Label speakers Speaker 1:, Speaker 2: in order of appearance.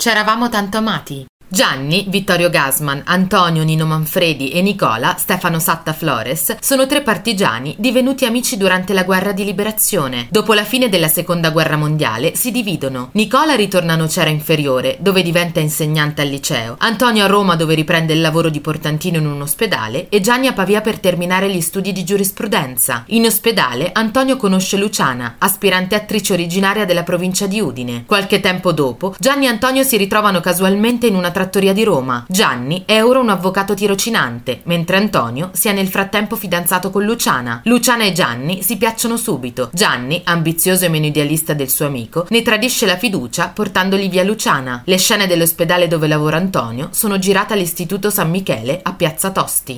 Speaker 1: C'eravamo tanto amati. Gianni, Vittorio Gasman, Antonio Nino Manfredi e Nicola Stefano Satta Flores sono tre partigiani divenuti amici durante la guerra di liberazione. Dopo la fine della seconda guerra mondiale si dividono. Nicola ritorna a Nocera Inferiore, dove diventa insegnante al liceo, Antonio a Roma dove riprende il lavoro di portantino in un ospedale e Gianni a Pavia per terminare gli studi di giurisprudenza. In ospedale Antonio conosce Luciana, aspirante attrice originaria della provincia di Udine. Qualche tempo dopo Gianni e Antonio si ritrovano casualmente in una trattoria di Roma. Gianni è ora un avvocato tirocinante, mentre Antonio si è nel frattempo fidanzato con Luciana. Luciana e Gianni si piacciono subito. Gianni, ambizioso e meno idealista del suo amico, ne tradisce la fiducia portandogli via Luciana. Le scene dell'ospedale dove lavora Antonio sono girate all'Istituto San Michele a Piazza Tosti.